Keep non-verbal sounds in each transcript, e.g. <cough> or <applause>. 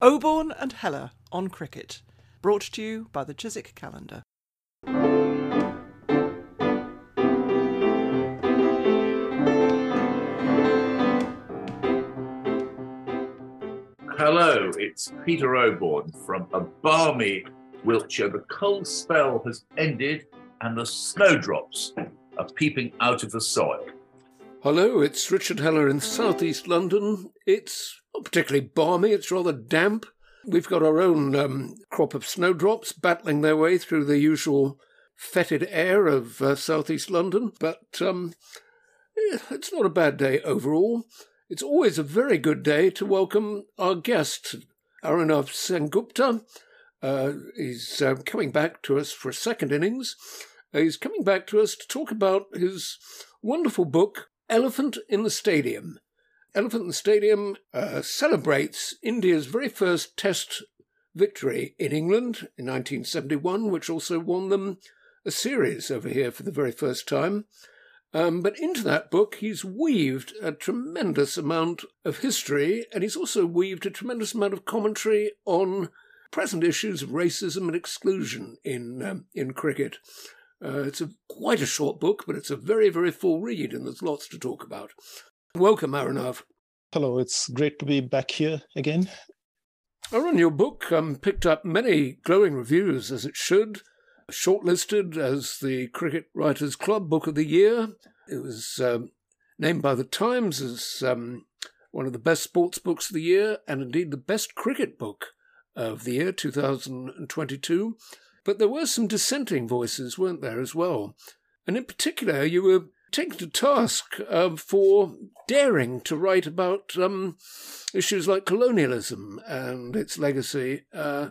Oborne and Heller on cricket, brought to you by the Chiswick Calendar. Hello, it's Peter Oborne from a balmy Wiltshire. The cold spell has ended and the snowdrops are peeping out of the soil. Hello, it's Richard Heller in southeast London. It's not particularly balmy, it's rather damp. We've got our own um, crop of snowdrops battling their way through the usual fetid air of uh, southeast London, but um, eh, it's not a bad day overall. It's always a very good day to welcome our guest, Arunabha Sengupta. Uh, he's uh, coming back to us for a second innings. Uh, he's coming back to us to talk about his wonderful book, Elephant in the Stadium Elephant Stadium uh, celebrates India's very first Test victory in England in 1971, which also won them a series over here for the very first time. Um, but into that book, he's weaved a tremendous amount of history, and he's also weaved a tremendous amount of commentary on present issues of racism and exclusion in um, in cricket. Uh, it's a, quite a short book, but it's a very, very full read, and there's lots to talk about. Welcome, Arunabha. Hello, it's great to be back here again. Aaron, your book um, picked up many glowing reviews, as it should. Shortlisted as the Cricket Writers Club Book of the Year. It was um, named by the Times as um, one of the best sports books of the year, and indeed the best cricket book of the year 2022. But there were some dissenting voices, weren't there, as well? And in particular, you were taken to task uh, for daring to write about um, issues like colonialism and its legacy, uh,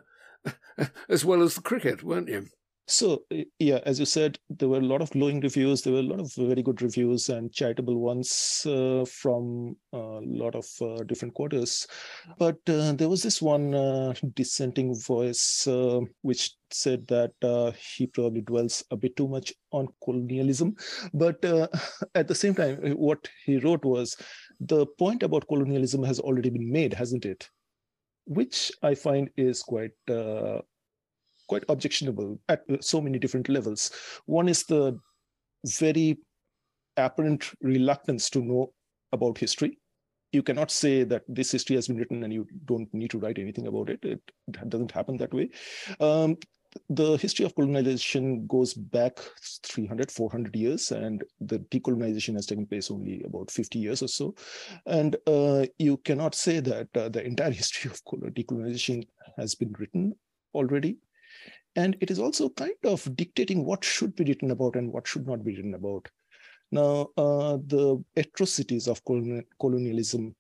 <laughs> as well as the cricket, weren't you? So, yeah, as you said, there were a lot of glowing reviews. There were a lot of very good reviews and charitable ones uh, from a lot of uh, different quarters. But uh, there was this one uh, dissenting voice uh, which said that uh, he probably dwells a bit too much on colonialism. But <laughs> at the same time, what he wrote was the point about colonialism has already been made, hasn't it? Which I find is quite quite objectionable at so many different levels. One is the very apparent reluctance to know about history. You cannot say that this history has been written and you don't need to write anything about it. It, doesn't happen that way. Um, the history of colonization goes back 300 400 years and the decolonization has taken place only about 50 years or so and uh, you cannot say that uh, the entire <laughs> history of decolonization has been written already and it is also kind of dictating what should be written about and what should not be written about. Now, uh, the atrocities of colonialism,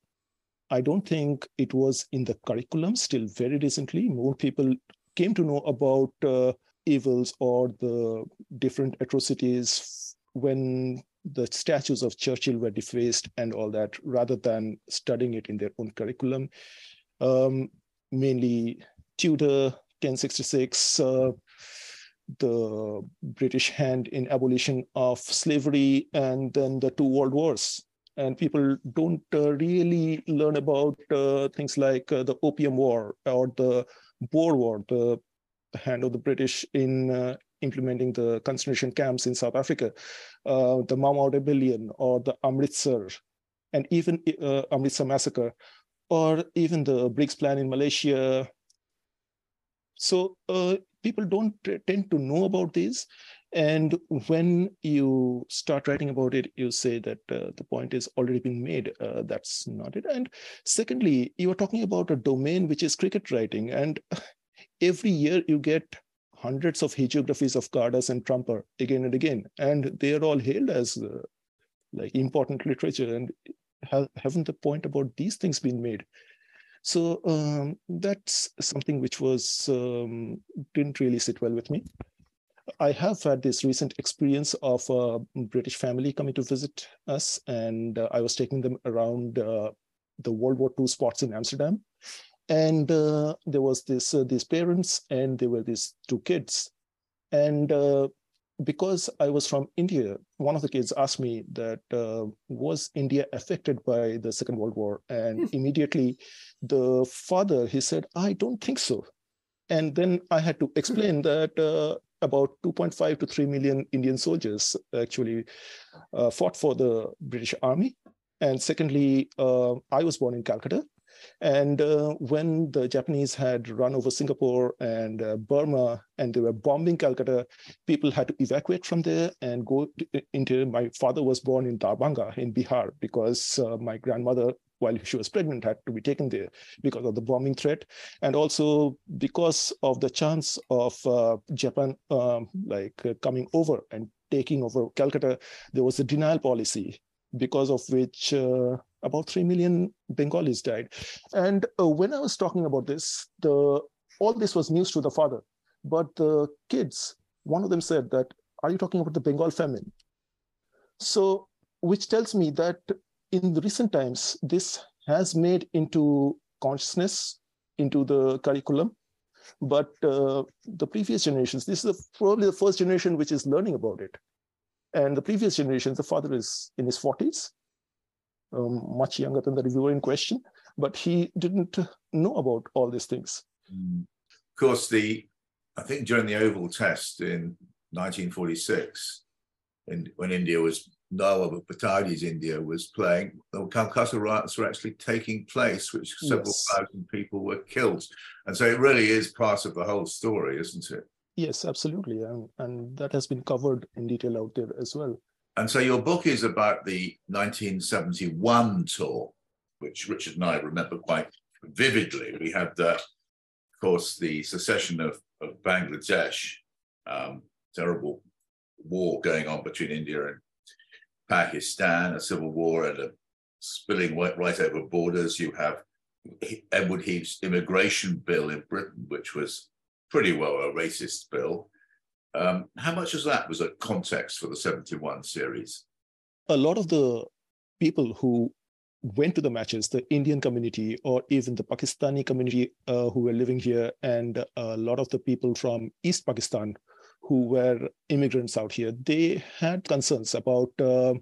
I don't think it was in the curriculum still very recently. More people came to know about uh, evils or the different atrocities when the statues of Churchill were defaced and all that, rather than studying it in their own curriculum. Um, mainly Tudor 1066, uh, the British hand in abolition of slavery, and then the two world wars. And people don't uh, really learn about uh, things like uh, the Opium War or the Boer War, the hand of the British in uh, implementing the concentration camps in South Africa, uh, the Mau Mau Rebellion, or the Amritsar, and even Amritsar Massacre, or even the Briggs Plan in Malaysia, so uh, people don't tend to know about these. And when you start writing about it, you say that uh, the point is already been made. Uh, that's not it. And secondly, you are talking about a domain which is cricket writing. And <laughs> every year you get hundreds of hagiographies of Cardus and Trumper again and again. And they are all hailed as uh, like important literature. And ha- haven't the point about these things been made? So um, that's something which was um, didn't really sit well with me. I have had this recent experience of a British family coming to visit us, and uh, I was taking them around uh, the World War II spots in Amsterdam. And uh, there was this uh, these parents, and there were these two kids, and uh, because I was from India, one of the kids asked me that uh, was India affected by the Second World War, and hmm. immediately the father he said, "I don't think so," and then I had to explain that uh, about 2.5 to 3 million Indian soldiers actually uh, fought for the British Army, and secondly, uh, I was born in Calcutta, and uh, when the Japanese had run over Singapore and uh, Burma and they were bombing Calcutta, people had to evacuate from there and go into. My father was born in Darbhanga in Bihar because uh, my grandmother while she was pregnant had to be taken there because of the bombing threat and also because of the chance of uh, japan um, like uh, coming over and taking over calcutta there was a denial policy because of which uh, about 3 million Bengalis died. And uh, when I was talking about this, the all this was news to the father. But the kids, one of them said that, are you talking about the Bengal famine? So, which tells me that in recent times, this has made into consciousness, into the curriculum. But uh, the previous generations, this is the, probably the first generation which is learning about it. And the previous generations, the father is in his 40s, um, much younger than the reviewer in question, but he didn't know about all these things. Mm. Of course, the I think during the Oval Test in 1946, in, when India was Nawab Pataudi's India was playing, the Calcutta riots were actually taking place, which several yes. thousand people were killed. And so it really is part of the whole story, isn't it? Yes, absolutely. And, and that has been covered in detail out there as well. And so your book is about the 1971 tour, which Richard and I remember quite vividly. We had, the, of course, the secession of, of Bangladesh, um, terrible war going on between India and Pakistan, a civil war and a spilling right over borders. You have Edward Heath's immigration bill in Britain, which was pretty well a racist bill. Um, how much of that was a context for the 71 series? A lot of the people who went to the matches, the Indian community or even the Pakistani community uh, who were living here, and a lot of the people from East Pakistan who were immigrants out here, they had concerns about uh,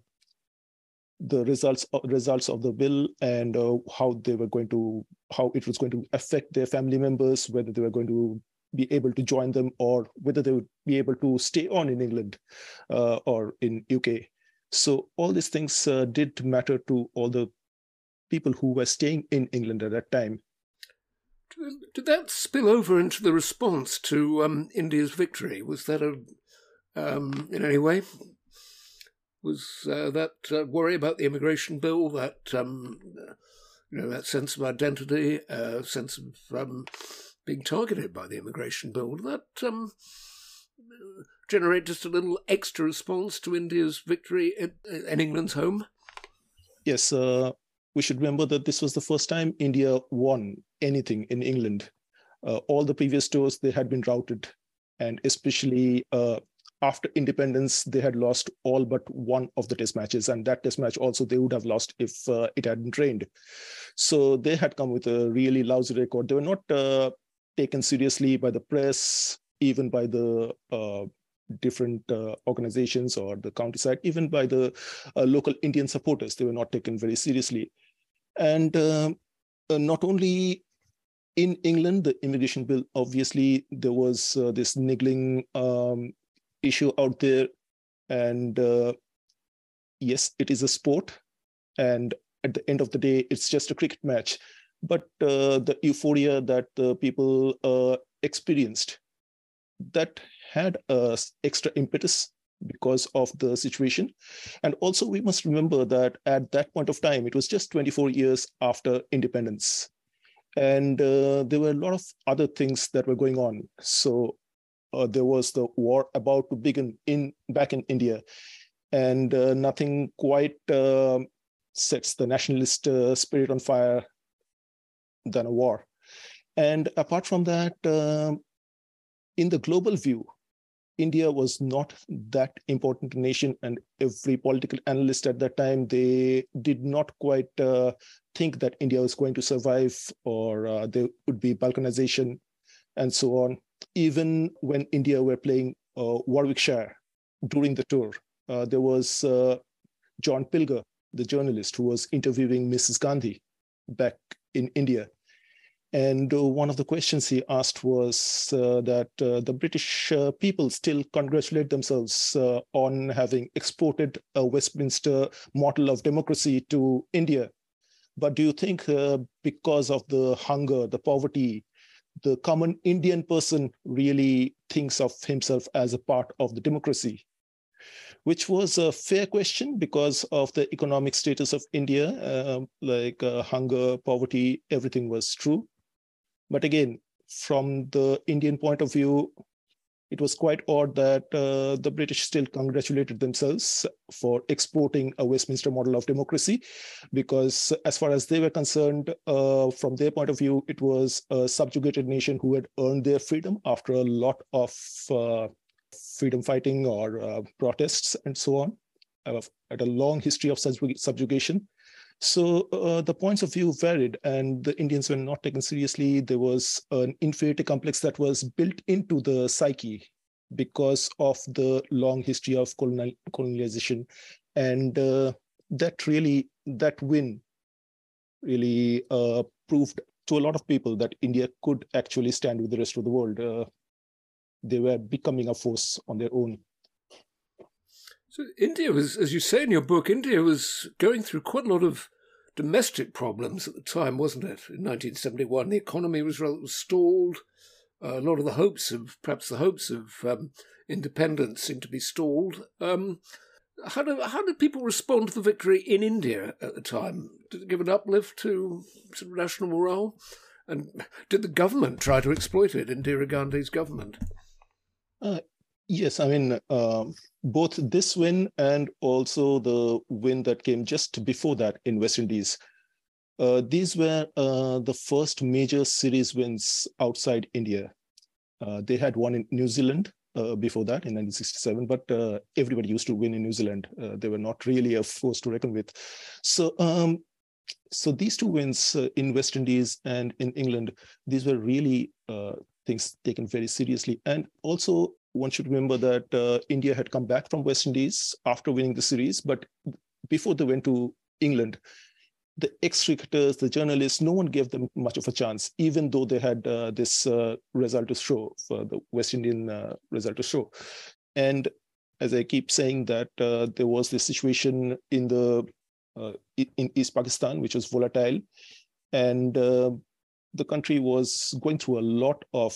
the results results of the bill and uh, how they were going to how it was going to affect their family members, whether they were going to be able to join them or whether they would be able to stay on in England uh, or in UK. So all these things uh, did matter to all the people who were staying in England at that time. Did that spill over into the response to um, India's victory? Was that a, um, in any way? Was uh, that uh, worry about the immigration bill, that um, you know, that sense of identity, uh, sense of um, being targeted by the immigration bill. Did that um, generate just a little extra response to India's victory in, in England's home? Yes, uh, we should remember that this was the first time India won anything in England. Uh, all the previous tours they had been routed, and especially uh, after independence, they had lost all but one of the test matches, and that test match also they would have lost if uh, it hadn't rained. So they had come with a really lousy record. They were not uh, taken seriously by the press, even by the uh, different uh, organizations or the countryside, even by the uh, local Indian supporters. They were not taken very seriously. And um, uh, not only in England, the immigration bill, obviously, there was uh, this niggling um, issue out there. And uh, yes, it is a sport. And at the end of the day, it's just a cricket match but uh, the euphoria that the people uh, experienced that had extra impetus because of the situation. And also we must remember that at that point of time it was just 24 years after independence. And uh, there were a lot of other things that were going on. So uh, there was the war about to begin in back in india. And uh, nothing quite uh, sets the nationalist spirit on fire than a war. And apart from that, uh, in the global view, India was not that important nation, and every political analyst at that time they did not quite uh, think that India was going to survive, or uh, there would be balkanization, and so on. Even when India were playing uh, Warwickshire during the tour. Uh, there was uh, John Pilger, the journalist who was interviewing Mrs. Gandhi back in India. And uh, one of the questions he asked was uh, that uh, the British people still congratulate themselves on having exported a Westminster model of democracy to India. But do you think because of the hunger, the poverty, the common Indian person really thinks of himself as a part of the democracy? which was a fair question because of the economic status of India, uh, like uh, hunger, poverty, everything was true. But again, from the Indian point of view, it was quite odd that uh, the British still congratulated themselves for exporting a Westminster model of democracy, because as far as they were concerned, uh, from their point of view, it was a subjugated nation who had earned their freedom after a lot of uh, freedom fighting or uh, protests and so on, uh, had a long history of subjugation. So uh, the points of view varied, and the Indians were not taken seriously. There was an inferiority complex that was built into the psyche because of the long history of colonial, colonialization, and uh, that really that win really uh, proved to a lot of people that India could actually stand with the rest of the world. Uh, they were becoming a force on their own. So India was, as you say in your book, India was going through quite a lot of domestic problems at the time, wasn't it? In 1971, the economy was rather stalled. Uh, a lot of the hopes of, perhaps the hopes of um, independence seemed to be stalled. Um, how, do, how did people respond to the victory in India at the time? Did it give an uplift to sort of national morale? And did the government try to exploit it, in Indira Gandhi's government? Uh, yes, I mean, uh, both this win and also the win that came just before that in West Indies. Uh, these were uh, the first major series wins outside India. Uh, they had one in New Zealand uh, before that in 1967, but everybody used to win in New Zealand. they were not really a force to reckon with. So, um, so these two wins in West Indies and in England, these were really things taken very seriously. And also, one should remember that uh, India had come back from West Indies after winning the series, but before they went to England, the ex-cricketers, the journalists, no one gave them much of a chance, even though they had uh, this uh, result to show, for the West Indian uh, result to show. And as I keep saying that uh, there was this situation in the uh, in East Pakistan, which was volatile, and the country was going through a lot of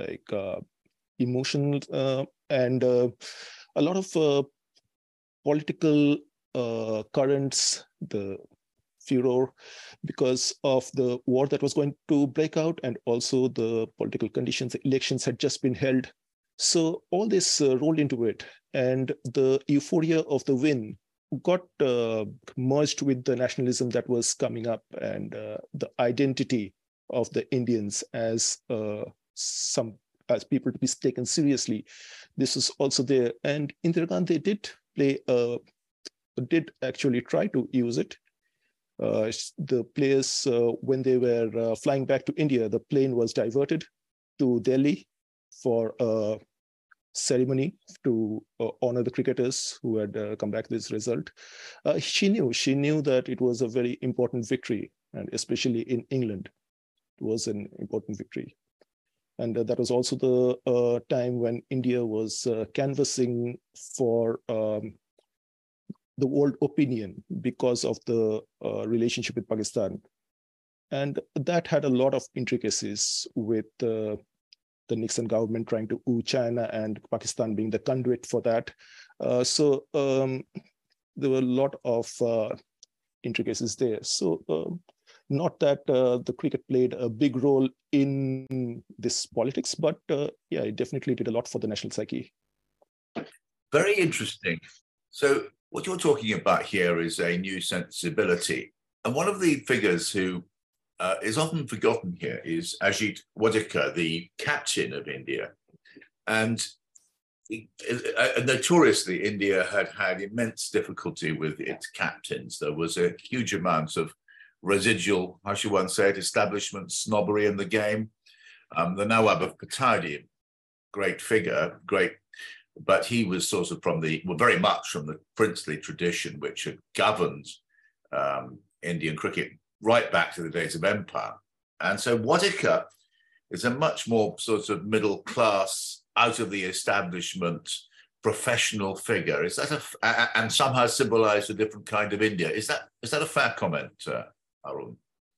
like emotional uh, and uh, a lot of uh, political uh, currents, the furor, because of the war that was going to break out, and also the political conditions. Elections had just been held, so all this rolled into it, and the euphoria of the win got uh, merged with the nationalism that was coming up and uh, the identity of the Indians as uh, some as people to be taken seriously. This is also there, and Indira Gandhi did play a did actually try to use it. Uh, the players, uh, when they were uh, flying back to India, the plane was diverted to Delhi for a ceremony to uh, honor the cricketers who had uh, come back with this result. Uh, she knew she knew that it was a very important victory, and especially in England, it was an important victory. And uh, that was also the uh, time when India was uh, canvassing for um, the world opinion because of the relationship with Pakistan. And that had a lot of intricacies with the Nixon government trying to woo China and Pakistan being the conduit for that. Uh, so um, there were a lot of uh, intricacies there. So um, not that uh, the cricket played a big role in this politics, but uh, yeah, it definitely did a lot for the national psyche. Very interesting. So what you're talking about here is a new sensibility. And one of the figures who uh, is often forgotten here is Ajit Wadekar, the captain of India. And uh, notoriously, India had had immense difficulty with its captains. There was a huge amount of residual, how should one say it, establishment snobbery in the game. Um, the Nawab of Pataudi, great figure, great but he was sort of from the well, very much from the princely tradition which had governed um, Indian cricket right back to the days of empire. And so Wadekar is a much more sort of middle class, out of the establishment, professional figure. Is that a and somehow symbolized a different kind of India? Is that is that a fair comment, uh, Arun?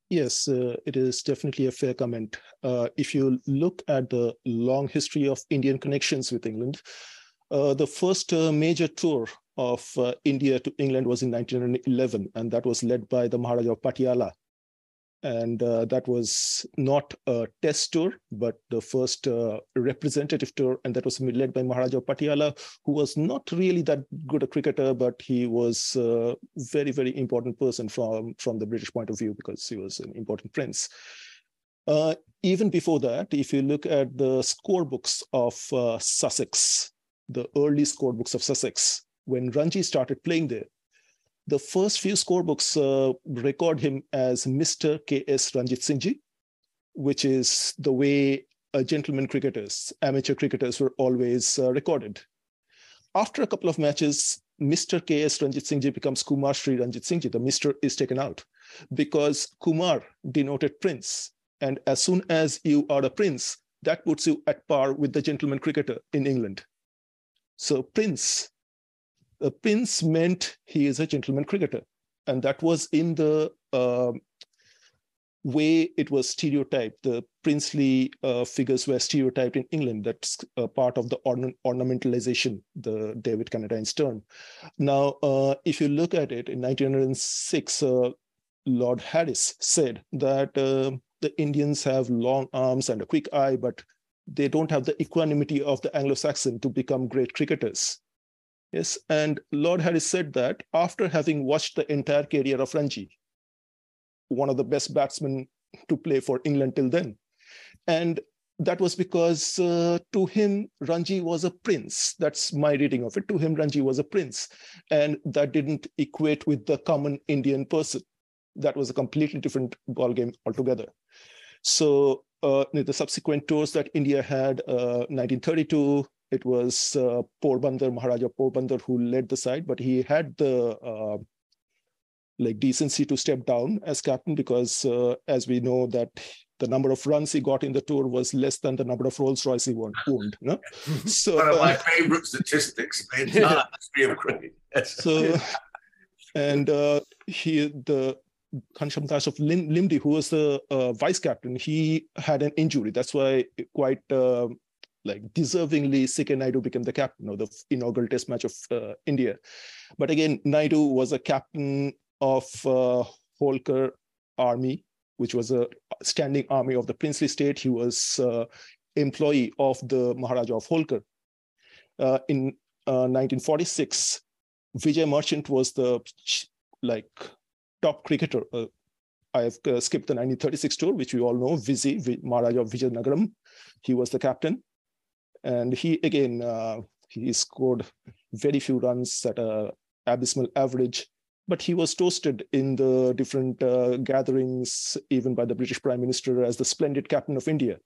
Yes, uh, it is definitely a fair comment. Uh, if you look at the long history of Indian connections with England, uh, the first uh, major tour of uh, India to England was in 1911, and that was led by the Maharaja of Patiala. And uh, that was not a test tour, but the first uh, representative tour, and that was led by Maharaja Patiala, who was not really that good a cricketer, but he was a very, very important person from, from the British point of view because he was an important prince. Uh, even before that, if you look at the scorebooks of uh, Sussex, the early scorebooks of Sussex, when Ranji started playing there, the first few scorebooks uh, record him as Mr. K.S. Ranjit Singh which is the way uh, gentlemen cricketers, amateur cricketers were always uh, recorded. After a couple of matches, Mr. K.S. Ranjit Singh becomes Kumar Sri Ranjit Singh The Mr. is taken out because Kumar denoted prince. And as soon as you are a prince, that puts you at par with the gentleman cricketer in England. So Prince, a Prince meant he is a gentleman cricketer. And that was in the uh, way it was stereotyped. The princely uh, figures were stereotyped in England. That's uh, part of the orna- ornamentalization, the David Cannadine's term. Now, uh, if you look at it, in 1906, uh, Lord Harris said that uh, the Indians have long arms and a quick eye, but they don't have the equanimity of the Anglo-Saxon to become great cricketers. Yes, and Lord Harris said that after having watched the entire career of Ranji, one of the best batsmen to play for England till then. And that was because uh, to him, Ranji was a prince. That's my reading of it. To him, Ranji was a prince. And that didn't equate with the common Indian person. That was a completely different ballgame altogether. So uh, the subsequent tours that India had, uh, 1932, it was uh, Porbandar, Maharaja Porbandar, who led the side, but he had the uh, like decency to step down as captain because, uh, as we know, that the number of runs he got in the tour was less than the number of Rolls Royce he won, owned. No? <laughs> So, One of my uh, favorite statistics in the <laughs> history of cricket. so, and uh, he the Ghanshyam Das of Lim- Limdi, who was the uh, vice captain, he had an injury. That's why quite uh, like deservingly CK Nayudu became the captain of the inaugural test match of uh, India. But again, Nayudu was a captain of uh, Holkar army, which was a standing army of the princely state. He was uh, employee of the Maharaja of Holkar. Uh, in 1946, uh, Vijay Merchant was the like top cricketer. Uh, I have uh, skipped the 1936 tour, which we all know, Vizi, Maharaja of Vijayanagaram. He was the captain. And he, again, uh, he scored very few runs at a abysmal average, but he was toasted in the different uh, gatherings, even by the British Prime Minister, as the splendid captain of India.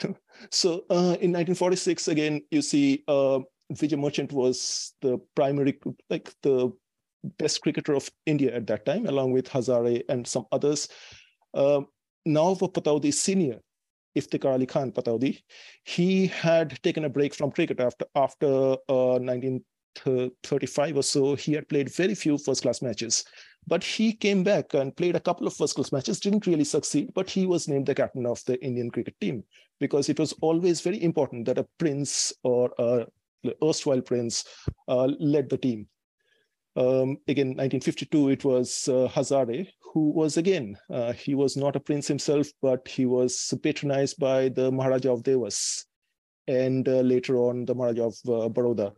<laughs> so uh, in 1946, again, you see uh, Vijay Merchant was the primary, like the best cricketer of India at that time, along with Hazare and some others. Uh, Pataudi Senior, Iftikhar Ali Khan Pataudi, he had taken a break from cricket after after uh, 1935 or so. He had played very few first-class matches, but he came back and played a couple of first-class matches. Didn't really succeed, but he was named the captain of the Indian cricket team because it was always very important that a prince or a erstwhile prince uh, led the team. Um, again, 1952, it was uh, Hazare, who was again, uh, he was not a prince himself, but he was patronized by the Maharaja of Devas and uh, later on the Maharaja of uh, Baroda.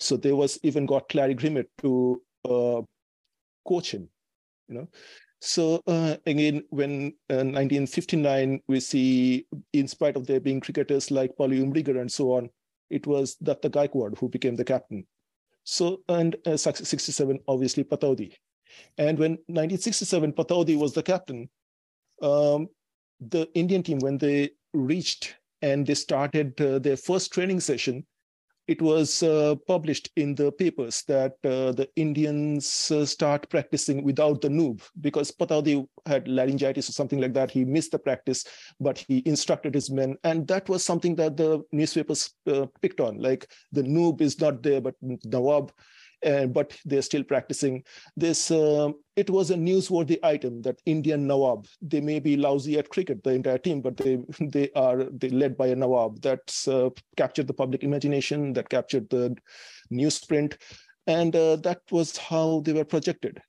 So Devas even got Clary Grimmett to uh, coach him, you know. So uh, again, when 1959, we see, in spite of there being cricketers like Polly Umrigar and so on, it was Datta Gaikwad who became the captain. So, and uh, 67, obviously, Pataudi. And when 1967, Pataudi was the captain, um, the Indian team, when they reached and they started uh, their first training session, it was uh, published in the papers that uh, the Indians uh, start practicing without the noob because Pataudi had laryngitis or something like that. He missed the practice, but he instructed his men. And that was something that the newspapers uh, picked on. Like the noob is not there, but Nawab but they're still practicing this. Uh, it was a newsworthy item that Indian Nawab. They may be lousy at cricket, the entire team, but they <laughs> they are they led by a Nawab. That's uh, captured the public imagination, that captured the newsprint, and uh, that was how they were projected.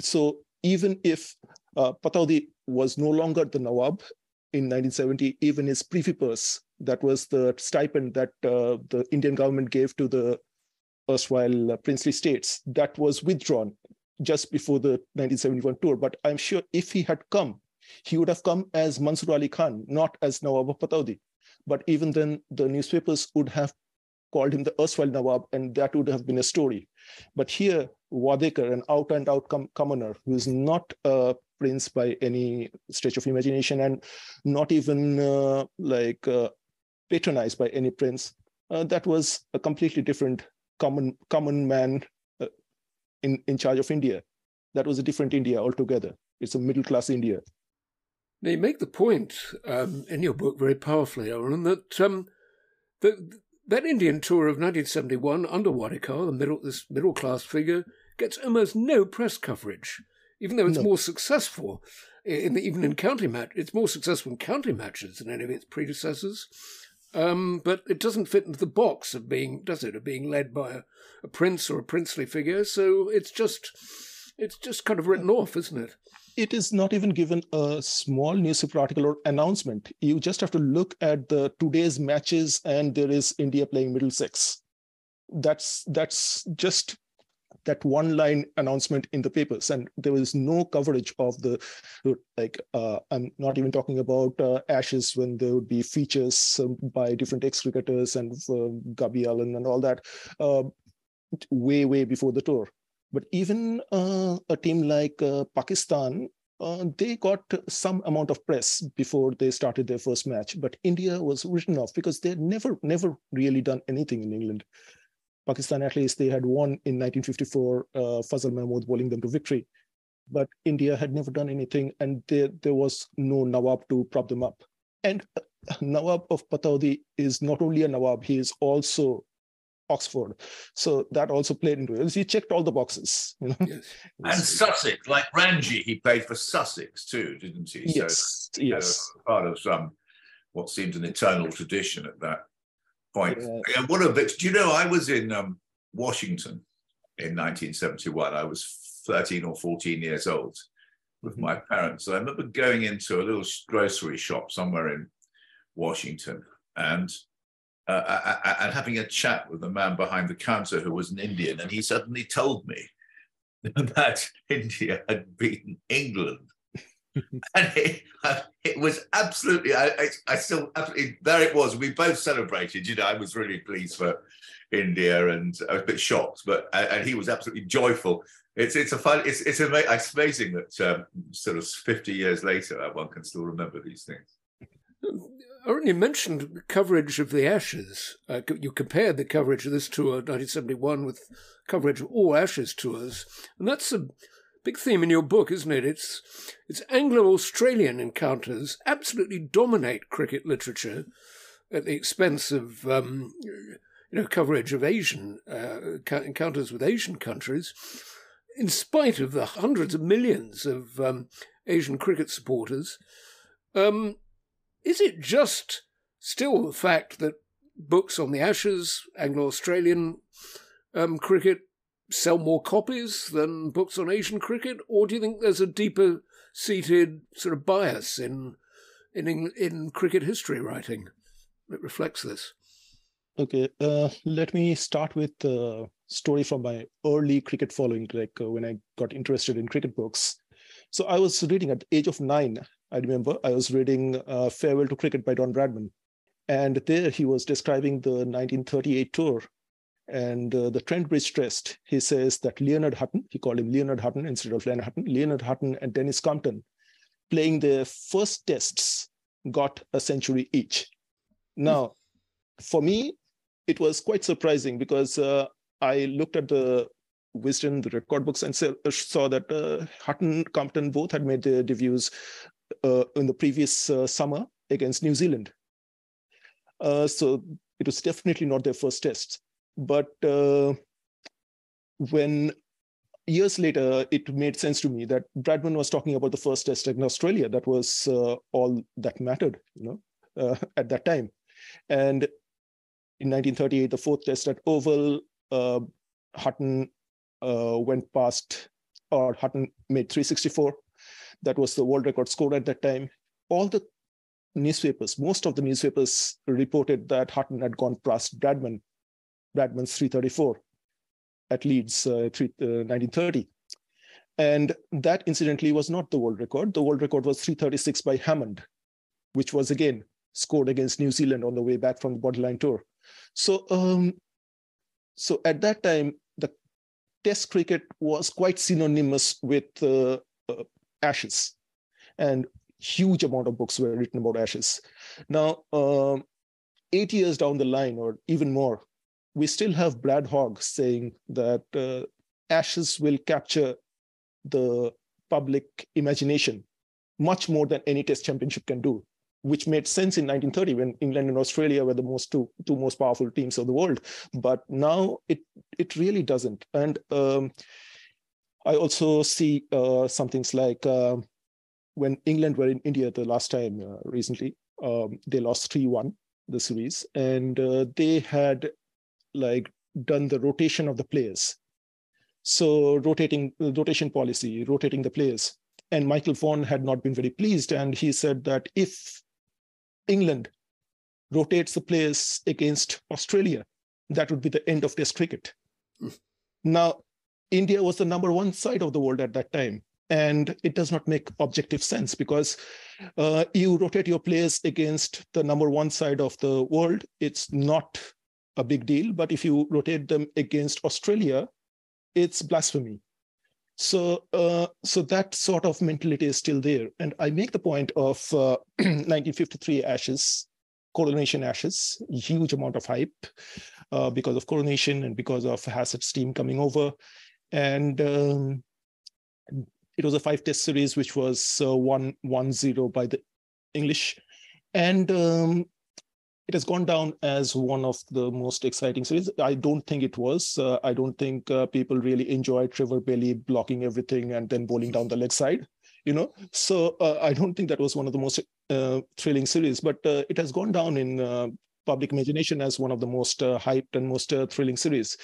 So even if uh, Pataudi was no longer the Nawab in 1970, even his privy purse, that was the stipend that uh, the Indian government gave to the erstwhile uh, princely states, that was withdrawn just before the 1971 tour. But I'm sure if he had come, he would have come as Mansur Ali Khan, not as Nawab Pataudi. But even then, the newspapers would have called him the erstwhile Nawab, and that would have been a story. But here, Wadekar, an out and out com- commoner who is not a prince by any stretch of imagination and not even uh, like uh, patronized by any prince, uh, that was a completely different common common man uh, in in charge of India. That was a different India altogether. It's a middle class India. Now you make the point um, in your book very powerfully, Aaron, that um, the, that Indian tour of 1971 under Wadekar, the middle this middle class figure, gets almost no press coverage, even though it's no. more successful in the, even in county match. It's more successful in county matches than any of its predecessors. Um, but it doesn't fit into the box of being, does it, of being led by a, a prince or a princely figure. So it's just, it's just kind of written off, isn't it? It is not even given a small newspaper article or announcement. You just have to look at the today's matches, and there is India playing Middlesex. That's that's just that one line announcement in the papers and there was no coverage of the like uh, i'm not even talking about uh, ashes when there would be features um, by different ex-cricketers and uh, Gubby Allen and all that uh, way way before the tour but even uh, a team like uh, pakistan uh, they got some amount of press before they started their first match, but India was written off because they had never, never really done anything in England. Pakistan, at least, they had won in 1954, uh, Fazal Mahmood bowling them to victory. But India had never done anything, and there, there was no Nawab to prop them up. And uh, Nawab of Pataudi is not only a Nawab, he is also Oxford. So that also played into it. He checked all the boxes. You know? Yes. and <laughs> Sussex, like Ranji, he played for Sussex too, didn't he? Yes. So, yes. part of some what seems an eternal tradition at that point. Yeah. And one of the, do you know, I was in um, Washington in 1971. I was 13 or 14 years old with mm-hmm. my parents. I remember going into a little grocery shop somewhere in Washington and uh, and having a chat with the man behind the counter who was an Indian, and he suddenly told me <laughs> that India had beaten England <laughs> and it, uh, it, was absolutely, I, I, still, absolutely, there it was. We both celebrated, you know, I was really pleased for India and I was a bit shocked, but, and he was absolutely joyful. It's, it's a fun, it's, it's, ama- it's amazing that um, sort of 50 years later, uh, one can still remember these things. I already mentioned coverage of the Ashes. Uh, you compared the coverage of this tour, 1971, with coverage of all Ashes tours, and that's a big theme in your book, isn't it? It's it's Anglo-Australian encounters absolutely dominate cricket literature at the expense of um, you know coverage of Asian uh, encounters with Asian countries, in spite of the hundreds of millions of um, Asian cricket supporters. Um, is it just still the fact that books on the Ashes, Anglo-Australian um, cricket, sell more copies than books on Asian cricket, or do you think there's a deeper seated sort of bias in in in cricket history writing that reflects this? Okay, uh, let me start with a story from my early cricket following, like uh, when I got interested in cricket books. So I was reading at the age of nine. I remember I was reading uh, Farewell to Cricket by Don Bradman, and there he was describing the 1938 tour and uh, the Trent Bridge he says that Leonard Hutton, he called him Leonard Hutton instead of Leonard Hutton, Leonard Hutton and Denis Compton, playing their first tests, got a century each. Now, for me, it was quite surprising because uh, I looked at the Wisden, the record books, and saw that uh, Hutton, Compton both had made their debuts uh, in the previous uh, summer against New Zealand. Uh, so it was definitely not their first test. But uh, when years later, it made sense to me that Bradman was talking about the first test in Australia. That was uh, all that mattered, you know, at that time. And in 1938, the fourth test at Oval, Hutton uh, went past, or Hutton made 364. That was the world record score at that time. All the newspapers, most of the newspapers reported that Hutton had gone past Bradman, Bradman's 334 at Leeds, uh, three, uh, 1930. And that incidentally was not the world record. The world record was 336 by Hammond, which was again scored against New Zealand on the way back from the Bodyline Tour. So, um, so at that time, the Test cricket was quite synonymous with uh, uh, Ashes, and huge amount of books were written about Ashes. Now, um, eight years down the line, or even more, we still have Brad Hogg saying that uh, Ashes will capture the public imagination much more than any Test championship can do which made sense in 1930 when England and Australia were the most two, two most powerful teams of the world. But now it it really doesn't. And um, I also see uh, some things like uh, when England were in India the last time uh, recently, um, they lost 3-1 the series, and uh, they had like done the rotation of the players. So rotating rotation policy, rotating the players and Michael Vaughan had not been very pleased. And he said that if England rotates the players against Australia, that would be the end of Test cricket. Mm. Now, India was the number one side of the world at that time. And it does not make objective sense because uh, you rotate your players against the number one side of the world. It's not a big deal. But if you rotate them against Australia, it's blasphemy. So, uh, so that sort of mentality is still there. And I make the point of uh, <clears throat> 1953 Ashes, coronation Ashes, huge amount of hype uh, because of coronation and because of Hassett's team coming over. And um, it was a five test series, which was uh, 1 1 0 by the English. And um, it has gone down as one of the most exciting series. I don't think it was. Uh, I don't think uh, people really enjoyed Trevor Bailey blocking everything and then bowling down the leg side. You know, so uh, I don't think that was one of the most uh, thrilling series. But uh, it has gone down in uh, public imagination as one of the most hyped and most thrilling series.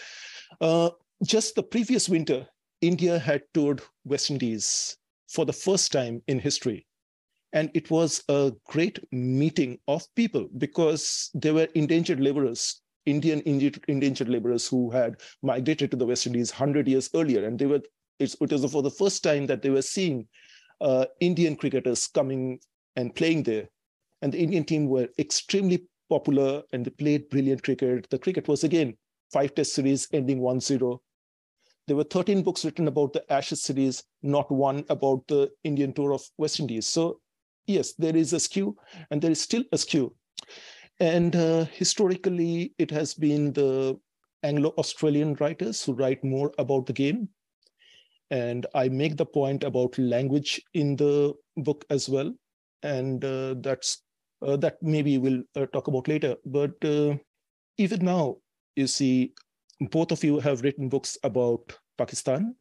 just the previous winter, India had toured West Indies for the first time in history and it was a great meeting of people because they were indentured laborers, Indian indentured laborers who had migrated to the West Indies 100 years earlier. And they were, it was for the first time that they were seeing uh, Indian cricketers coming and playing there. And the Indian team were extremely popular and they played brilliant cricket. The cricket was again five test series ending 1 0. There were 13 books written about the Ashes series, not one about the Indian tour of West Indies. So yes, there is a skew, and there is still a skew. And uh, historically, it has been the Anglo Australian writers who write more about the game. And I make the point about language in the book as well. And uh, that's uh, that maybe we'll uh, talk about later. But uh, even now, you see, both of you have written books about Pakistan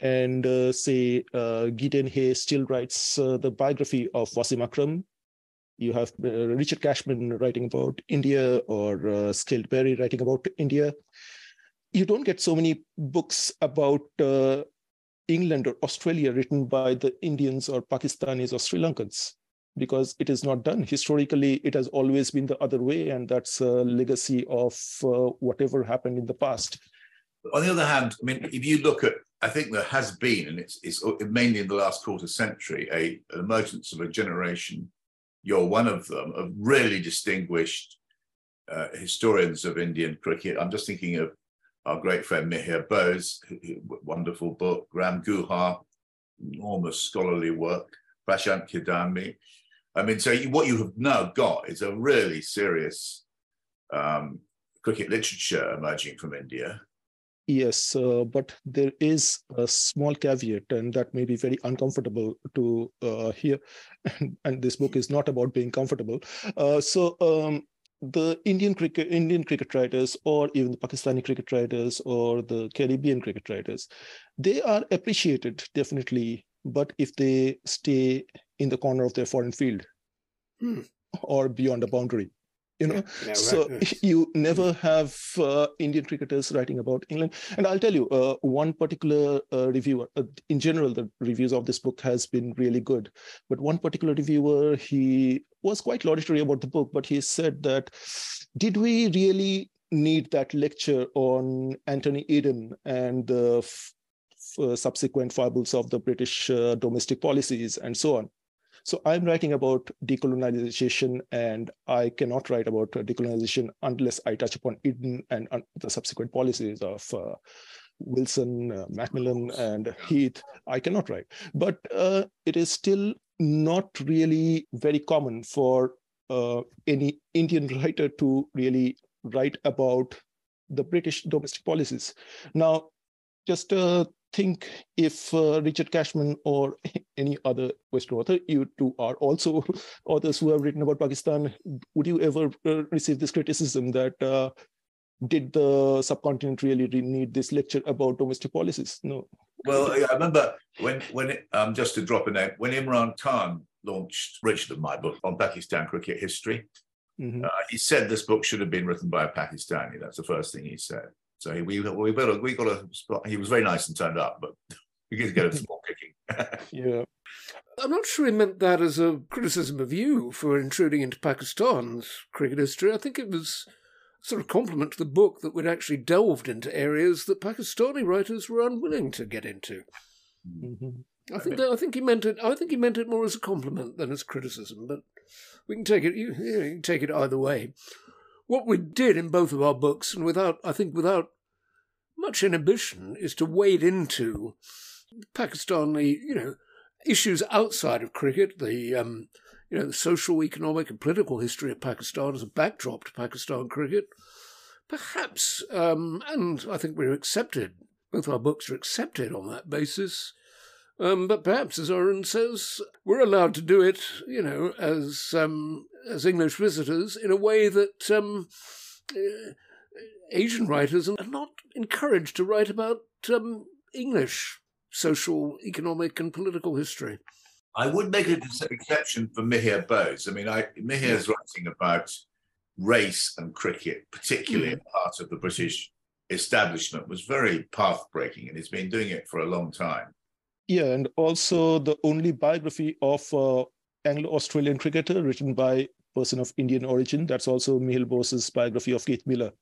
and uh, say uh, Gideon Haigh still writes uh, the biography of Wasim Akram. You have uh, Richard Cashman writing about India or uh, Skeldberry Berry writing about India. You don't get so many books about uh, England or Australia written by the Indians or Pakistanis or Sri Lankans because it is not done. Historically, it has always been the other way, and that's a legacy of uh, whatever happened in the past. On the other hand, I mean, if you look at I think there has been, and it's, it's mainly in the last quarter century, a, an emergence of a generation. You're one of them, of really distinguished uh, historians of Indian cricket. I'm just thinking of our great friend Mihir Bose, wonderful book, Ram Guha, enormous scholarly work, Prashant Kidambi. I mean, so what you have now got is a really serious um, cricket literature emerging from India. Yes, uh, but there is a small caveat, and that may be very uncomfortable to uh, hear. <laughs> And, and, this book is not about being comfortable. Uh, so um, the Indian cricket, Indian cricket writers, or even the Pakistani cricket writers, or the Caribbean cricket writers, they are appreciated definitely. But if they stay in the corner of their foreign field, hmm. or beyond a boundary, you know yeah, so right. <laughs> you never have uh, indian cricketers writing about england. And i'll tell you uh, one particular uh, reviewer uh, in general the reviews of this book has been really good. But one particular reviewer he was quite laudatory about the book but he said that did we really need that lecture on anthony eden and the f- f- subsequent foibles of the british uh, domestic policies and so on so I'm writing about decolonization, and I cannot write about decolonization unless I touch upon Eden and the subsequent policies of uh, Wilson, uh, Macmillan, and Heath. I cannot write, but uh, it is still not really very common for uh, any Indian <laughs> writer to really write about the British domestic policies. Now, just uh, think if uh, Richard Cashman or <laughs> any other Western author, you two are also <laughs> authors who have written about Pakistan, would you ever uh, receive this criticism that uh, did the subcontinent really need this lecture about domestic policies? No. Well, I remember when when it, um, just to drop a name when Imran Khan launched Richard of my book on Pakistan cricket history. Mm-hmm. Uh, he said this book should have been written by a Pakistani. That's the first thing he said. So we we got a, we got a spot. He was very nice and turned up, but <laughs> we did get a <laughs> small kicking. <laughs> yeah. I'm not sure he meant that as a criticism of you for intruding into Pakistan's cricket history. I think it was sort of a compliment to the book that we'd actually delved into areas that Pakistani writers were unwilling to get into. Mm-hmm. I think that, I think he meant it. I think he meant it more as a compliment than as criticism. But we can take it. You, you can take it either way what we did in both of our books, and without, I think, without much inhibition, is to wade into Pakistani, you know, issues outside of cricket, the, um, you know, the social, economic, and political history of Pakistan as a backdrop to Pakistan cricket. Perhaps, um, and I think we're accepted, both our books are accepted on that basis. Um, but perhaps, as Arun says, we're allowed to do it, you know, as um, as English visitors in a way that um, uh, Asian writers are not encouraged to write about um, English social, economic, and political history. I would make an exception for Mihir Bose. I mean, I, Mihir's writing about race and cricket, particularly mm. part of the British establishment, was very path breaking, and he's been doing it for a long time. Yeah, and also the only biography of uh, Anglo-Australian cricketer written by person of Indian origin. That's also Mihir Bose's biography of Keith Miller.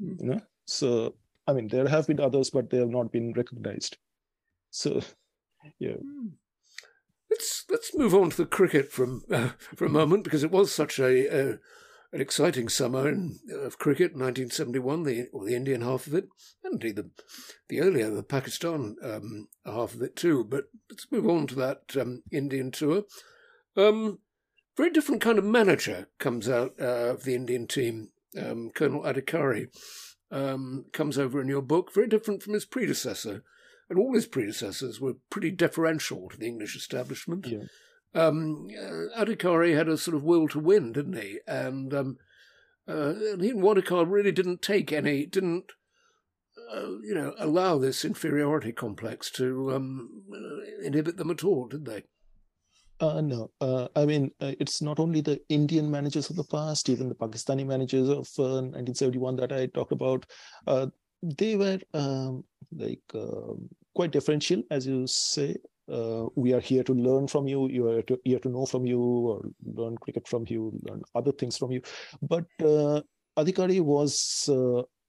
You know, so I mean, there have been others, but they have not been recognized. So, <laughs> yeah. Hmm. Let's let's move on to the cricket from uh, for a moment because it was such a uh, an exciting summer in, of cricket, 1971, the or the Indian half of it, and indeed the the earlier the Pakistan um, half of it too. But let's move on to that um, Indian tour. Um, very different kind of manager comes out uh, of the Indian team. Um, Colonel Adhikari um, comes over in your book, very different from his predecessor. And all his predecessors were pretty deferential to the English establishment. Yeah. Um, uh, Adhikari had a sort of will to win, didn't he? And, um, uh, and Wadekar really didn't take any, didn't, uh, you know, allow this inferiority complex to um, uh, inhibit them at all, did they? Uh, no, uh, I mean, uh, it's not only the Indian managers of the past, even the Pakistani managers of 1971 uh, that I talked about. They were um, like um, quite differential, as you say. Uh, we are here to learn from you. You are to, here to know from you, or learn cricket from you, learn other things from you. But Adhikari was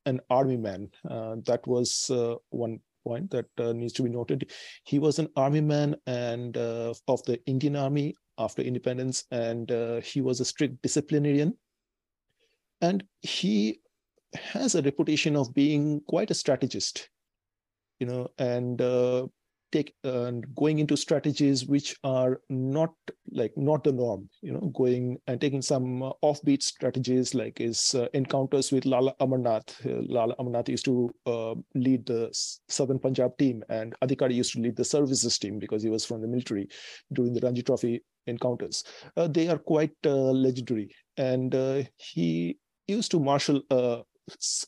an army man. that was one point that uh, needs to be noted. He was an army man and uh, of the Indian Army after independence, and uh, he was a strict disciplinarian. And he has a reputation of being quite a strategist, you know, and uh, take uh, going into strategies which are not like not the norm you know going and taking some uh, offbeat strategies like his uh, encounters with lala amarnath. Uh, lala amarnath used to uh, lead the southern punjab team and adhikari used to lead the services team because he was from the military during the ranji trophy encounters. Uh, they are quite legendary and he used to marshal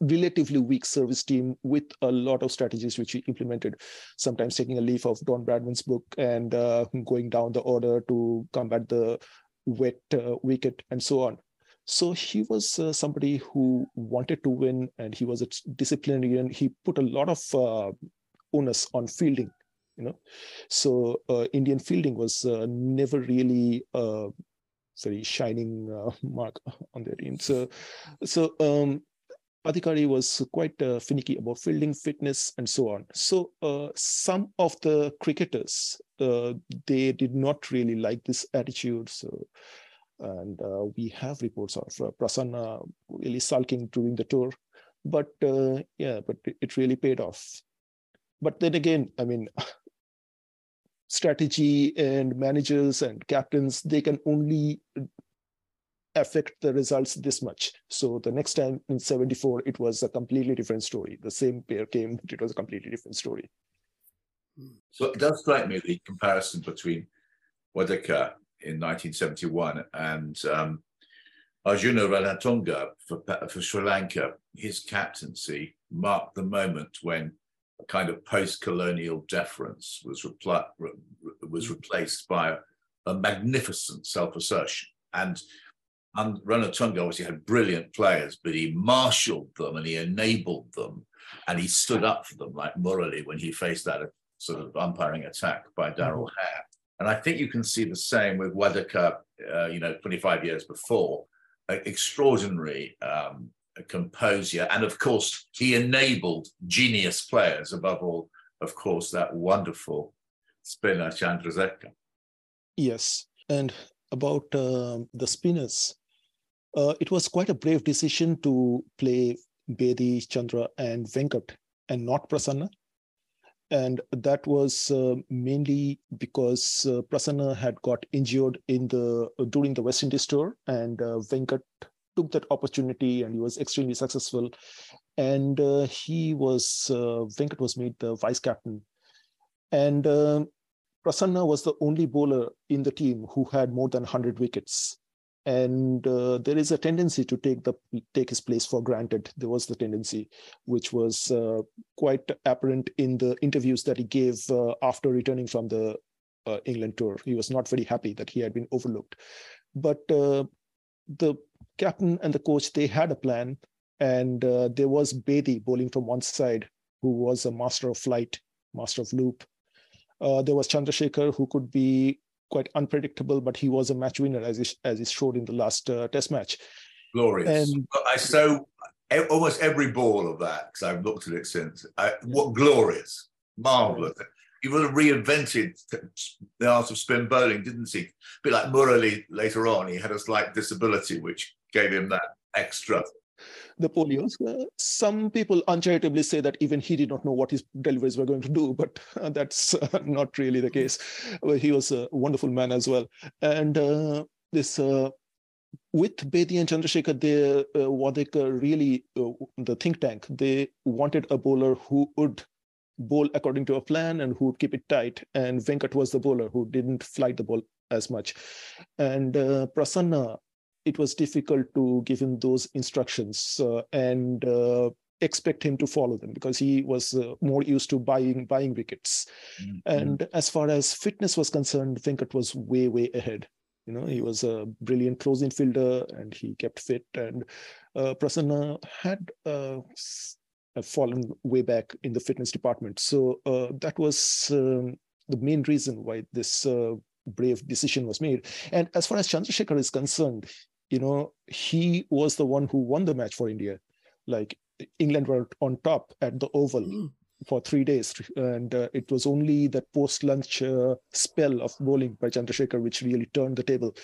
relatively weak service team with a lot of strategies which he implemented, sometimes taking a leaf of Don Bradman's book and uh, going down the order to combat the wet uh, wicket and so on. So he was uh, somebody who wanted to win and he was a disciplinarian. He put a lot of uh, onus on fielding, you know. So uh, Indian fielding was uh, never really very shining uh, <laughs> mark on their team. So, so um, Adhikari was quite uh, finicky about fielding fitness and so on. So uh, some of the cricketers, uh, they did not really like this attitude. So, and uh, we have reports of uh, Prasanna really sulking during the tour. But uh, yeah, but it really paid off. But then again, I mean, <laughs> strategy and managers and captains, they can only affect the results this much. So the next time in 74, it was a completely different story. The same pair came, but it was a completely different story. So it does strike me the comparison between Wadekar in 1971 and um, Arjuna Ranatunga for, for Sri Lanka. His captaincy marked the moment when a kind of post-colonial deference was, repl- was replaced by a magnificent self-assertion. And and Ranatunga obviously had brilliant players, but he marshaled them and he enabled them and he stood up for them like Murali when he faced that sort of umpiring attack by Darrell mm-hmm. Hair. And I think you can see the same with Wadekar, uh, you know, 25 years before, uh, extraordinary um, composure. And of course, he enabled genius players, above all, of course, that wonderful spinner Chandrasekhar. Yes. And about uh, the spinners, uh, it was quite a brave decision to play Bedi, Chandra, and Venkat and not Prasanna. And that was uh, mainly because uh, Prasanna had got injured in the during the West Indies tour, and uh, Venkat took that opportunity, and he was extremely successful. And uh, he was uh, Venkat was made the vice captain, and Prasanna was the only bowler in the team who had more than 100 wickets and uh, there is a tendency to take the take his place for granted. There was the tendency which was uh, quite apparent in the interviews that he gave uh, after returning from the uh, england tour. He was not very happy that he had been overlooked. But uh, the captain and the coach they had a plan. And uh, there was Bedi bowling from one side who was a master of flight master of loop. There was Chandrasekhar who could be quite unpredictable, but he was a match winner as he, as he showed in the last uh, Test match. Glorious. And, I so almost every ball of that because I've looked at it since. I, what glorious, marvelous. He would have reinvented the art of spin bowling, didn't he? A bit like Murali later on. He had a slight disability, which gave him that extra the polios. Uh, some people uncharitably say that even he did not know what his deliveries were going to do, but uh, <laughs> that's uh, not really the case. Well, he was a wonderful man as well. And uh, this uh, with Bedi and Chandrasekhar, they uh, Wadekar really the think tank. They wanted a bowler who would bowl according to a plan and who would keep it tight. And Venkat was the bowler who didn't fly the ball as much. And uh, Prasanna it was difficult to give him those instructions uh, and uh, expect him to follow them because he was uh, more used to buying buying wickets. Mm-hmm. And as far as fitness was concerned, Venkat was way way ahead. You know, he was a brilliant close-in fielder and he kept fit. And uh, Prasanna had uh, fallen way back in the fitness department. So uh, that was um, the main reason why this uh, brave decision was made. And as far as Chandrasekhar is concerned, you know, he was the one who won the match for India. Like England were on top at the Oval mm. for three days, and uh, it was only that post-lunch uh, spell of bowling by Chandrasekhar which really turned the table.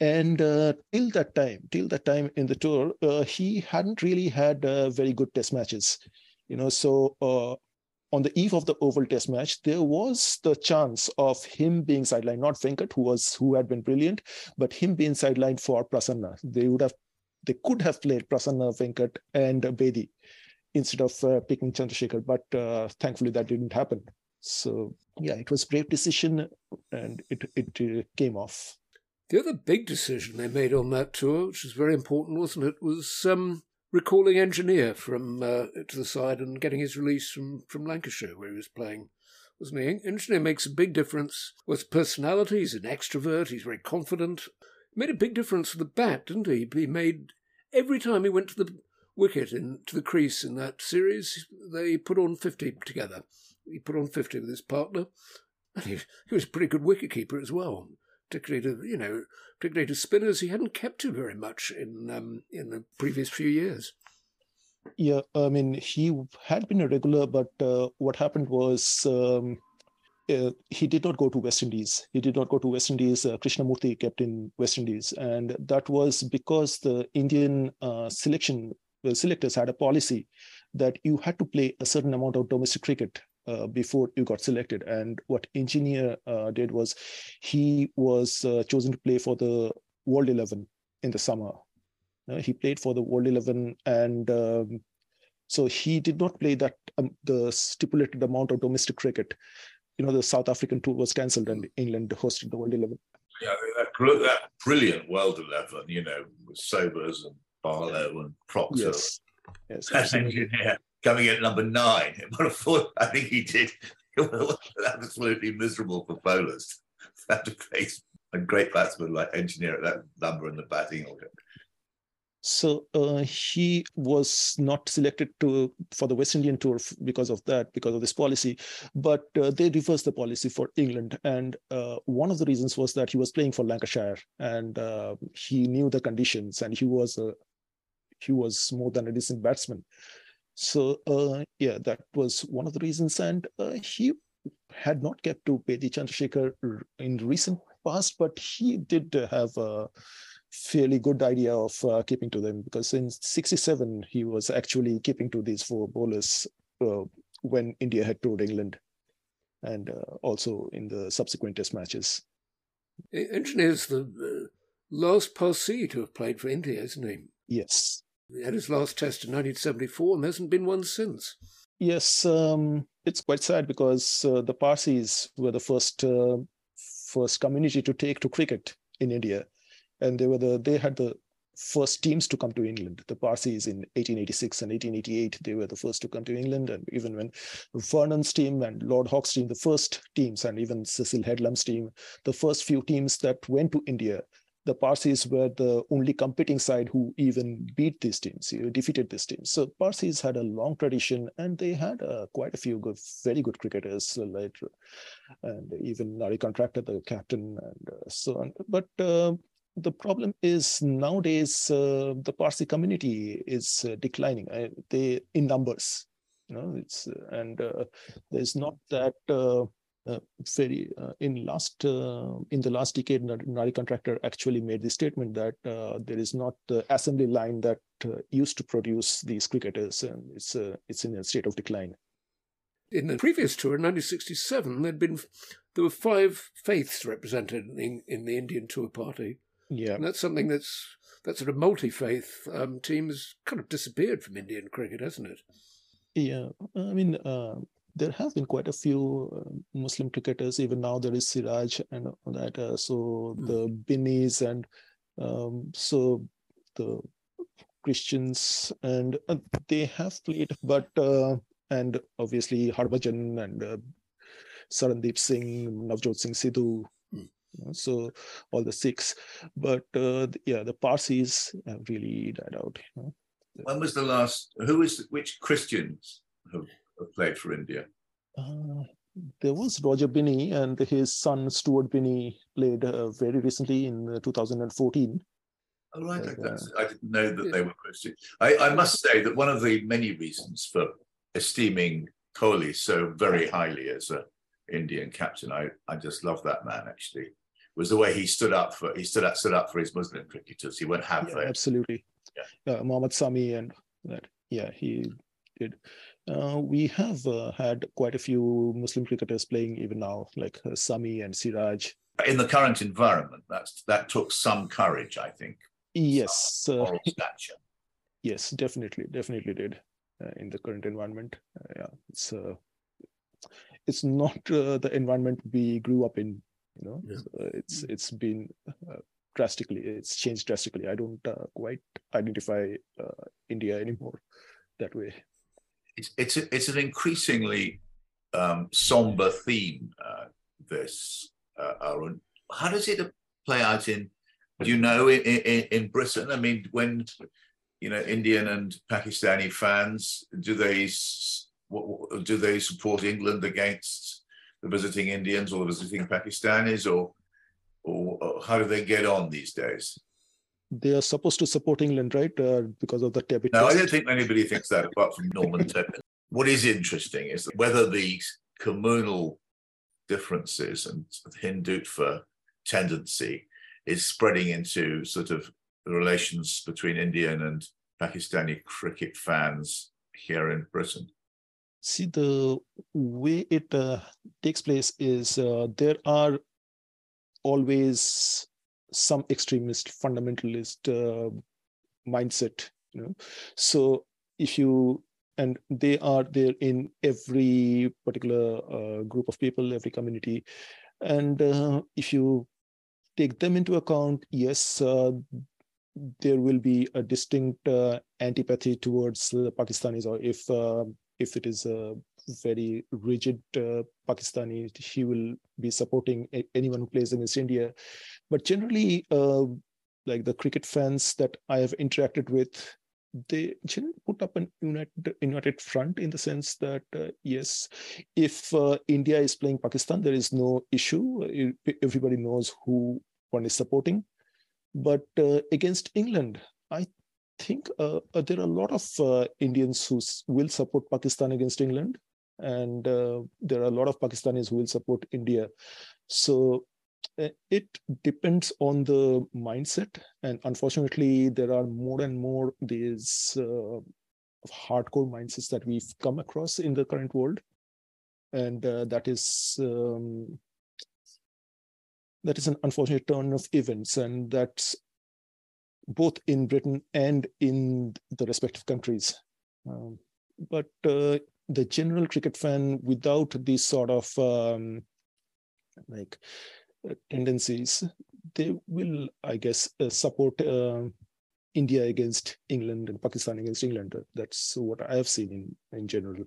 And uh, till that time, till that time in the tour, uh, he hadn't really had uh, very good Test matches. You know, so uh, on the eve of the Oval Test match, there was the chance of him being sidelined, not Venkat, who was who had been brilliant, but him being sidelined for Prasanna. They would have, they could have played Prasanna, Venkat, and Bedi instead of uh, picking Chandrasekhar, but uh, thankfully that didn't happen. So yeah, it was a brave decision, and it it uh, came off. The other big decision they made on that tour, which was very important, wasn't it, was um, recalling Engineer from uh, to the side and getting his release from, from Lancashire, where he was playing, wasn't he? Engineer makes a big difference with personality. He's an extrovert. He's very confident. He made a big difference with the bat, didn't he? He made every time he went to the wicket in to the crease in that series, they put on fifty together. He put on fifty with his partner, and he, he was a pretty good wicketkeeper as well particularly to you know, particularly to spinners he hadn't kept to very much in um, in the previous few years. Yeah, I mean he had been a regular, but uh, what happened was. Um, uh, he did not go to West Indies. He did not go to West Indies. Uh, Krishnamurthy kept in West Indies, and that was because the Indian uh, selection the selectors had a policy that you had to play a certain amount of domestic cricket uh, before you got selected. And what Engineer uh, did was he was uh, chosen to play for the World 11 in the summer. Uh, he played for the World 11 and um, so he did not play that um, the stipulated amount of domestic cricket. You know, the South African tour was cancelled and England hosted the World 11. Yeah, that, that brilliant World 11, you know, with Sobers and Barlow and Procter. Yes. Yes, <laughs> engineer coming in at number nine. <laughs> What a! I think he did <laughs> absolutely miserable for bowlers. Have to face a great batsman like engineer at that number in the batting order. So uh, he was not selected to for the West Indian tour because of that, because of this policy. But uh, they reversed the policy for England, and uh, one of the reasons was that he was playing for Lancashire, and uh, he knew the conditions, and he was a he was more than a decent batsman. So uh, yeah, that was one of the reasons. And uh, he had not kept to Bedi Chandrasekhar in recent past, but he did have a fairly good idea of uh, keeping to them because in 67 he was actually keeping to these four bowlers uh, when India had toured England and uh, also in the subsequent test matches. Engineer's the uh, last Parsi to have played for India, isn't he? Yes. He had his last test in 1974 and there hasn't been one since. Yes, um, it's quite sad because uh, the Parsis were the first uh, first community to take to cricket in India, and they were the they had the first teams to come to England. The Parsis in 1886 and 1888, they were the first to come to England, and even when Vernon's team and Lord Hawke's team, the first teams, and even Cecil Headlam's team, the first few teams that went to India the Parsis were the only competing side who even beat these teams, defeated these teams. So Parsis had a long tradition, and they had uh, quite a few good, very good cricketers, uh, like, and even Nari Contractor, the captain, and uh, so on. But uh, the problem is nowadays uh, the Parsi community is uh, declining. they in numbers, you know, it's and there's not that uh, very uh, in last uh, in the last decade nari contractor actually made the statement that uh, there is not the assembly line that uh, used to produce these cricketers and it's uh, it's in a state of decline. In the previous tour in 1967 there'd been there were five faiths represented in, in the indian tour party. Yeah. And that's something that's that sort of multi-faith um, team has kind of disappeared from indian cricket hasn't it? Yeah. I mean there have been quite a few uh, Muslim cricketers. Even now, there is Siraj and all that. Uh, so mm. the Binnys and um, so the Christians and uh, they have played, but uh, and obviously Harbhajan and uh, Sarandeep Singh, Navjot Singh Sidhu. Mm. You know, so all the six, but uh, yeah, the Parsis have really died out. You know. When was the last? Who is which Christians? Have played for India? Uh, there was Roger Binny and his son Stuart Binny played uh, very recently in uh, 2014. Oh, right. Uh, I didn't know that they were Christian. I, I, must say that one of the many reasons for esteeming Kohli so very highly as an Indian captain, I, I just love that man actually, was the way he stood up for he stood up stood up for his Muslim cricketers. He went half yeah, Absolutely. Yeah. Uh, Mohammad Shami and that. Yeah, he did uh, we have uh, had quite a few Muslim cricketers playing even now, like uh, Shami and Siraj. In the current environment, that's that took some courage, I think. Yes, uh, Moral <laughs> stature. yes, definitely, definitely did uh, in the current environment. Uh, yeah, it's uh, it's not uh, the environment we grew up in. You know, Yeah. So it's it's been uh, drastically, it's changed drastically. I don't uh, quite identify uh, India anymore that way. It's it's a, it's an increasingly um, somber theme. Uh, this uh, Arun, how does it play out in? Do you know in, in in Britain? I mean, when you know Indian and Pakistani fans, do they do they support England against the visiting Indians or the visiting Pakistanis, or or, or how do they get on these days? They are supposed to support England, right? Uh, because of the Tebbit No, I don't think anybody thinks that apart from Norman <laughs> Tebbit. What is interesting is that whether these communal differences and Hindutva tendency is spreading into sort of the relations between Indian and Pakistani cricket fans here in Britain. See, the way it uh, takes place is uh, there are always some extremist fundamentalist uh, mindset, you know. So if you and they are there in every particular uh, group of people, every community, and uh, if you take them into account, yes, uh, there will be a distinct uh, antipathy towards the Pakistanis, or if if it is a very rigid Pakistani, he will be supporting a- anyone who plays against India. But generally, uh, like the cricket fans that I have interacted with, they generally put up an united, united front in the sense that uh, yes, if uh, India is playing Pakistan, there is no issue. Everybody knows who one is supporting. But uh, against England, I think uh, uh, there are a lot of Indians who will support Pakistan against England, and uh, there are a lot of Pakistanis who will support India. So it depends on the mindset, and unfortunately, there are more and more these uh, hardcore mindsets that we've come across in the current world, and uh, that is. Um, that is an unfortunate turn of events, and that's both in Britain and in the respective countries. Um, but uh, the general cricket fan, without these sort of um, like uh, tendencies, they will, I guess, uh, support uh, India against England and Pakistan against England. That's what I have seen in, in general.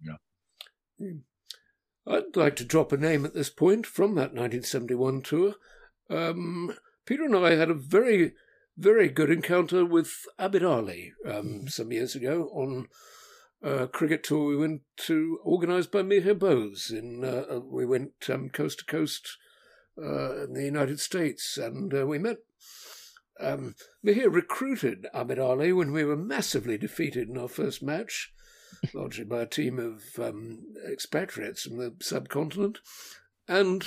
Yeah, I'd like to drop a name at this point from that 1971 tour. Um, Peter and I had a very, very good encounter with Abid Ali um, some years ago on a cricket tour we went to, organised by Mihir Bose. In uh, we went um, coast to coast uh, in the United States, and uh, we met. Um, Mihir recruited Abid Ali when we were massively defeated in our first match <laughs> largely by a team of um, expatriates from the subcontinent. And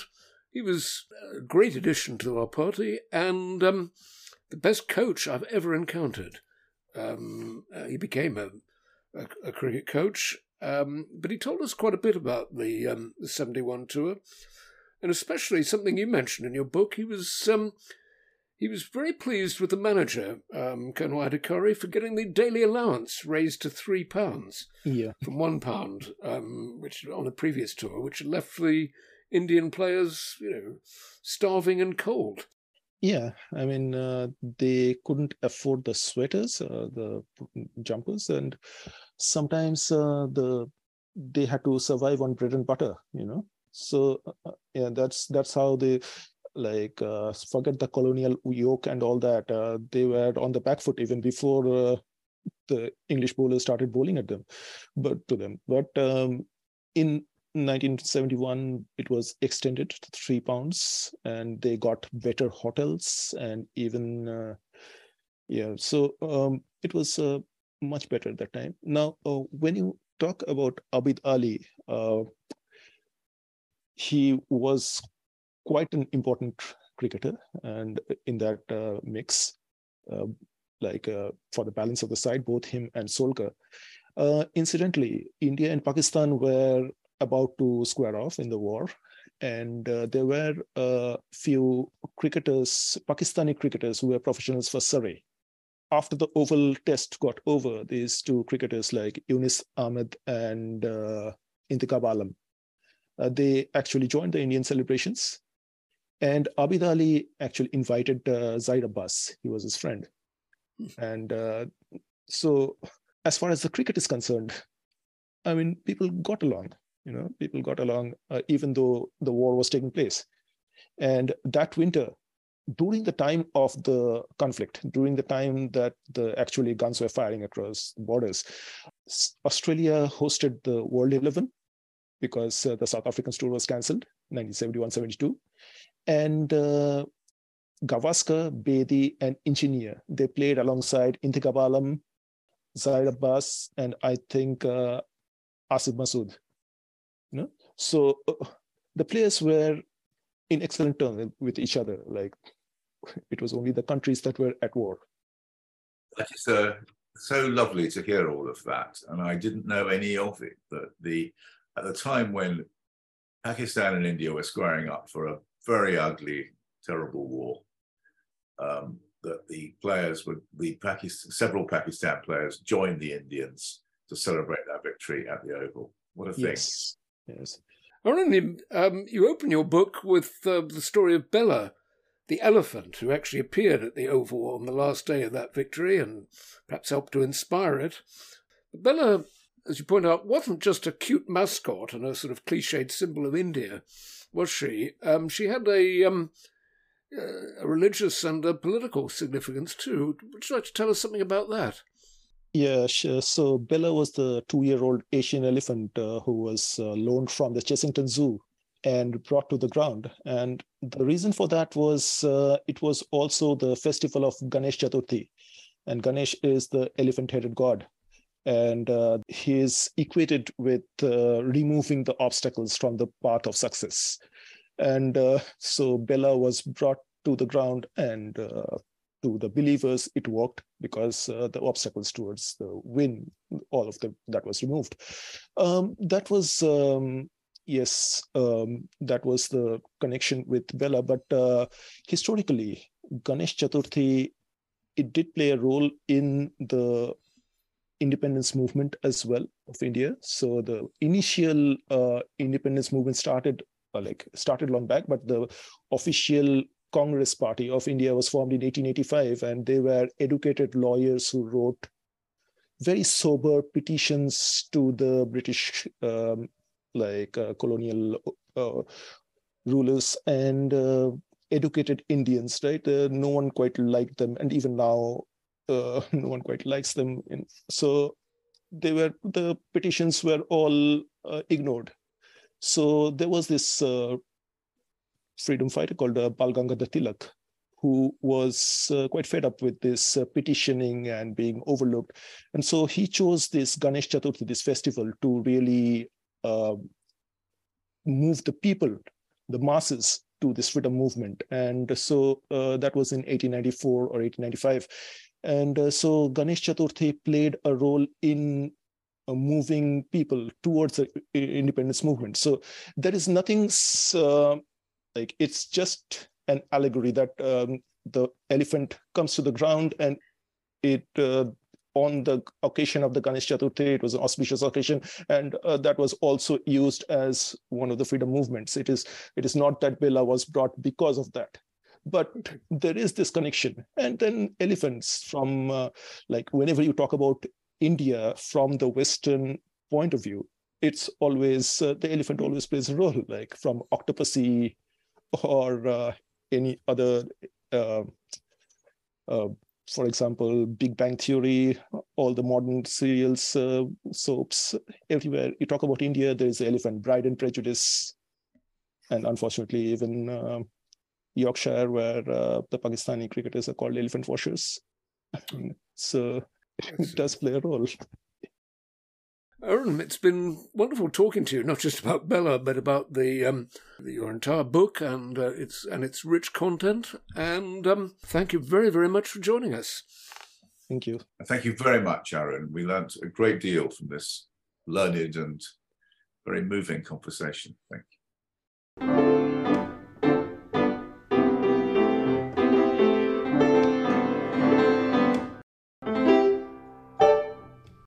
he was a great addition to our party and um, the best coach I've ever encountered. Um, uh, he became a, a, a cricket coach, um, but he told us quite a bit about the, um, the 71 tour. And especially something you mentioned in your book, he was um, he was very pleased with the manager, um, Colonel for getting the daily allowance raised to three pounds Yeah. from one pound, um, which on a previous tour, which left the Indian players, you know, starving and cold. Yeah, I mean, uh, they couldn't afford the sweaters, uh, the jumpers, and sometimes uh, the they had to survive on bread and butter, you know. So uh, yeah, that's that's how they like uh, forget the colonial yoke and all that. Uh, they were on the back foot even before uh, the English bowlers started bowling at them, but to them. But um, in 1971 it was extended to three pounds and they got better hotels and even uh, yeah so um, it was uh, much better at that time now when you talk about abid ali uh, he was quite an important cricketer and in that uh, mix uh, like uh, for the balance of the side both him and solkar Uh, incidentally, India and Pakistan were about to square off in the war, and uh, there were a few cricketers, Pakistani cricketers, who were professionals for Surrey. After the Oval Test got over, these two cricketers like Younis Ahmed and uh, Intikhab Alam, uh, they actually joined the Indian celebrations. And Abid Ali actually invited uh, Zaheer Abbas. He was his friend. And uh, so, as far as the cricket is concerned, I mean, people got along. You know, people got along uh, even though the war was taking place. And that winter, during the time of the conflict, during the time that the actually guns were firing across borders, Australia hosted the World 11 because uh, the South African tour was cancelled, 1971-72. And uh, Gavaskar, Bedi, and Engineer, they played alongside Intikhab Alam, Zaheer Abbas, and I think uh, Asif Masood. You know? So uh, the players were in excellent terms with each other. Like it was only the countries that were at war. That is uh, so lovely to hear all of that, and I didn't know any of it. but the at the time when Pakistan and India were squaring up for a very ugly, terrible war, um, that the players would the Pakistan, several Pakistan players joined the Indians to celebrate that victory at the Oval. What a thing! Yes, yes. Arun, um, you open your book with uh, the story of Bella, the elephant who actually appeared at the Oval on the last day of that victory and perhaps helped to inspire it. Bella, as you point out, wasn't just a cute mascot and a sort of cliched symbol of India, was she? Um, she had a, um, a religious and a political significance too. Would you like to tell us something about that? Yeah, sure. So Bella was the two-year-old Asian elephant uh, who was uh, loaned from the Chessington Zoo and brought to the ground. And the reason for that was uh, it was also the festival of Ganesh Chaturthi. And Ganesh is the elephant-headed god. And uh, he is equated with uh, removing the obstacles from the path of success. And uh, so Bella was brought to the ground and to the believers, it worked because uh, the obstacles towards the win, all of the that was removed. Um, that was um, yes, um, that was the connection with Bella. But uh, historically, Ganesh Chaturthi it did play a role in the independence movement as well of India. So the initial uh, independence movement started uh, like started long back, but the official Congress Party of India was formed in 1885, and they were educated lawyers who wrote very sober petitions to the British, um, like uh, colonial uh, rulers and uh, educated Indians. Right? Uh, no one quite liked them, and even now, uh, <laughs> no one quite likes them. In, so they were the petitions were all uh, ignored. So there was this freedom fighter called uh, Bal Gangadhar Tilak, who was uh, quite fed up with this uh, petitioning and being overlooked. And so he chose this Ganesh Chaturthi, this festival, to really uh, move the people, the masses, to this freedom movement. And so uh, that was in 1894 or 1895. And uh, so Ganesh Chaturthi played a role in uh, moving people towards the independence movement. So there is nothing uh, like it's just an allegory that um, the elephant comes to the ground and it uh, on the occasion of the Ganesh Chaturthi, it was an auspicious occasion, and uh, that was also used as one of the freedom movements. It is it is not that Bella was brought because of that, but there is this connection. And then elephants from uh, like whenever you talk about India from the Western point of view, it's always uh, the elephant always plays a role, like from Octopussy or uh, any other, uh, uh, for example, Big Bang Theory, all the modern serials, uh, soaps, everywhere you talk about India, there is the elephant, Pride and Prejudice, and unfortunately, even Yorkshire, where uh, the Pakistani cricketers are called elephant washers. <laughs> so <laughs> it does play a role. Arun, it's been wonderful talking to you, not just about Bella, but about the, um, your entire book and uh, its and its rich content. And um, thank you very, very much for joining us. Thank you. Thank you very much, Arun. We learned a great deal from this learned and very moving conversation. Thank you.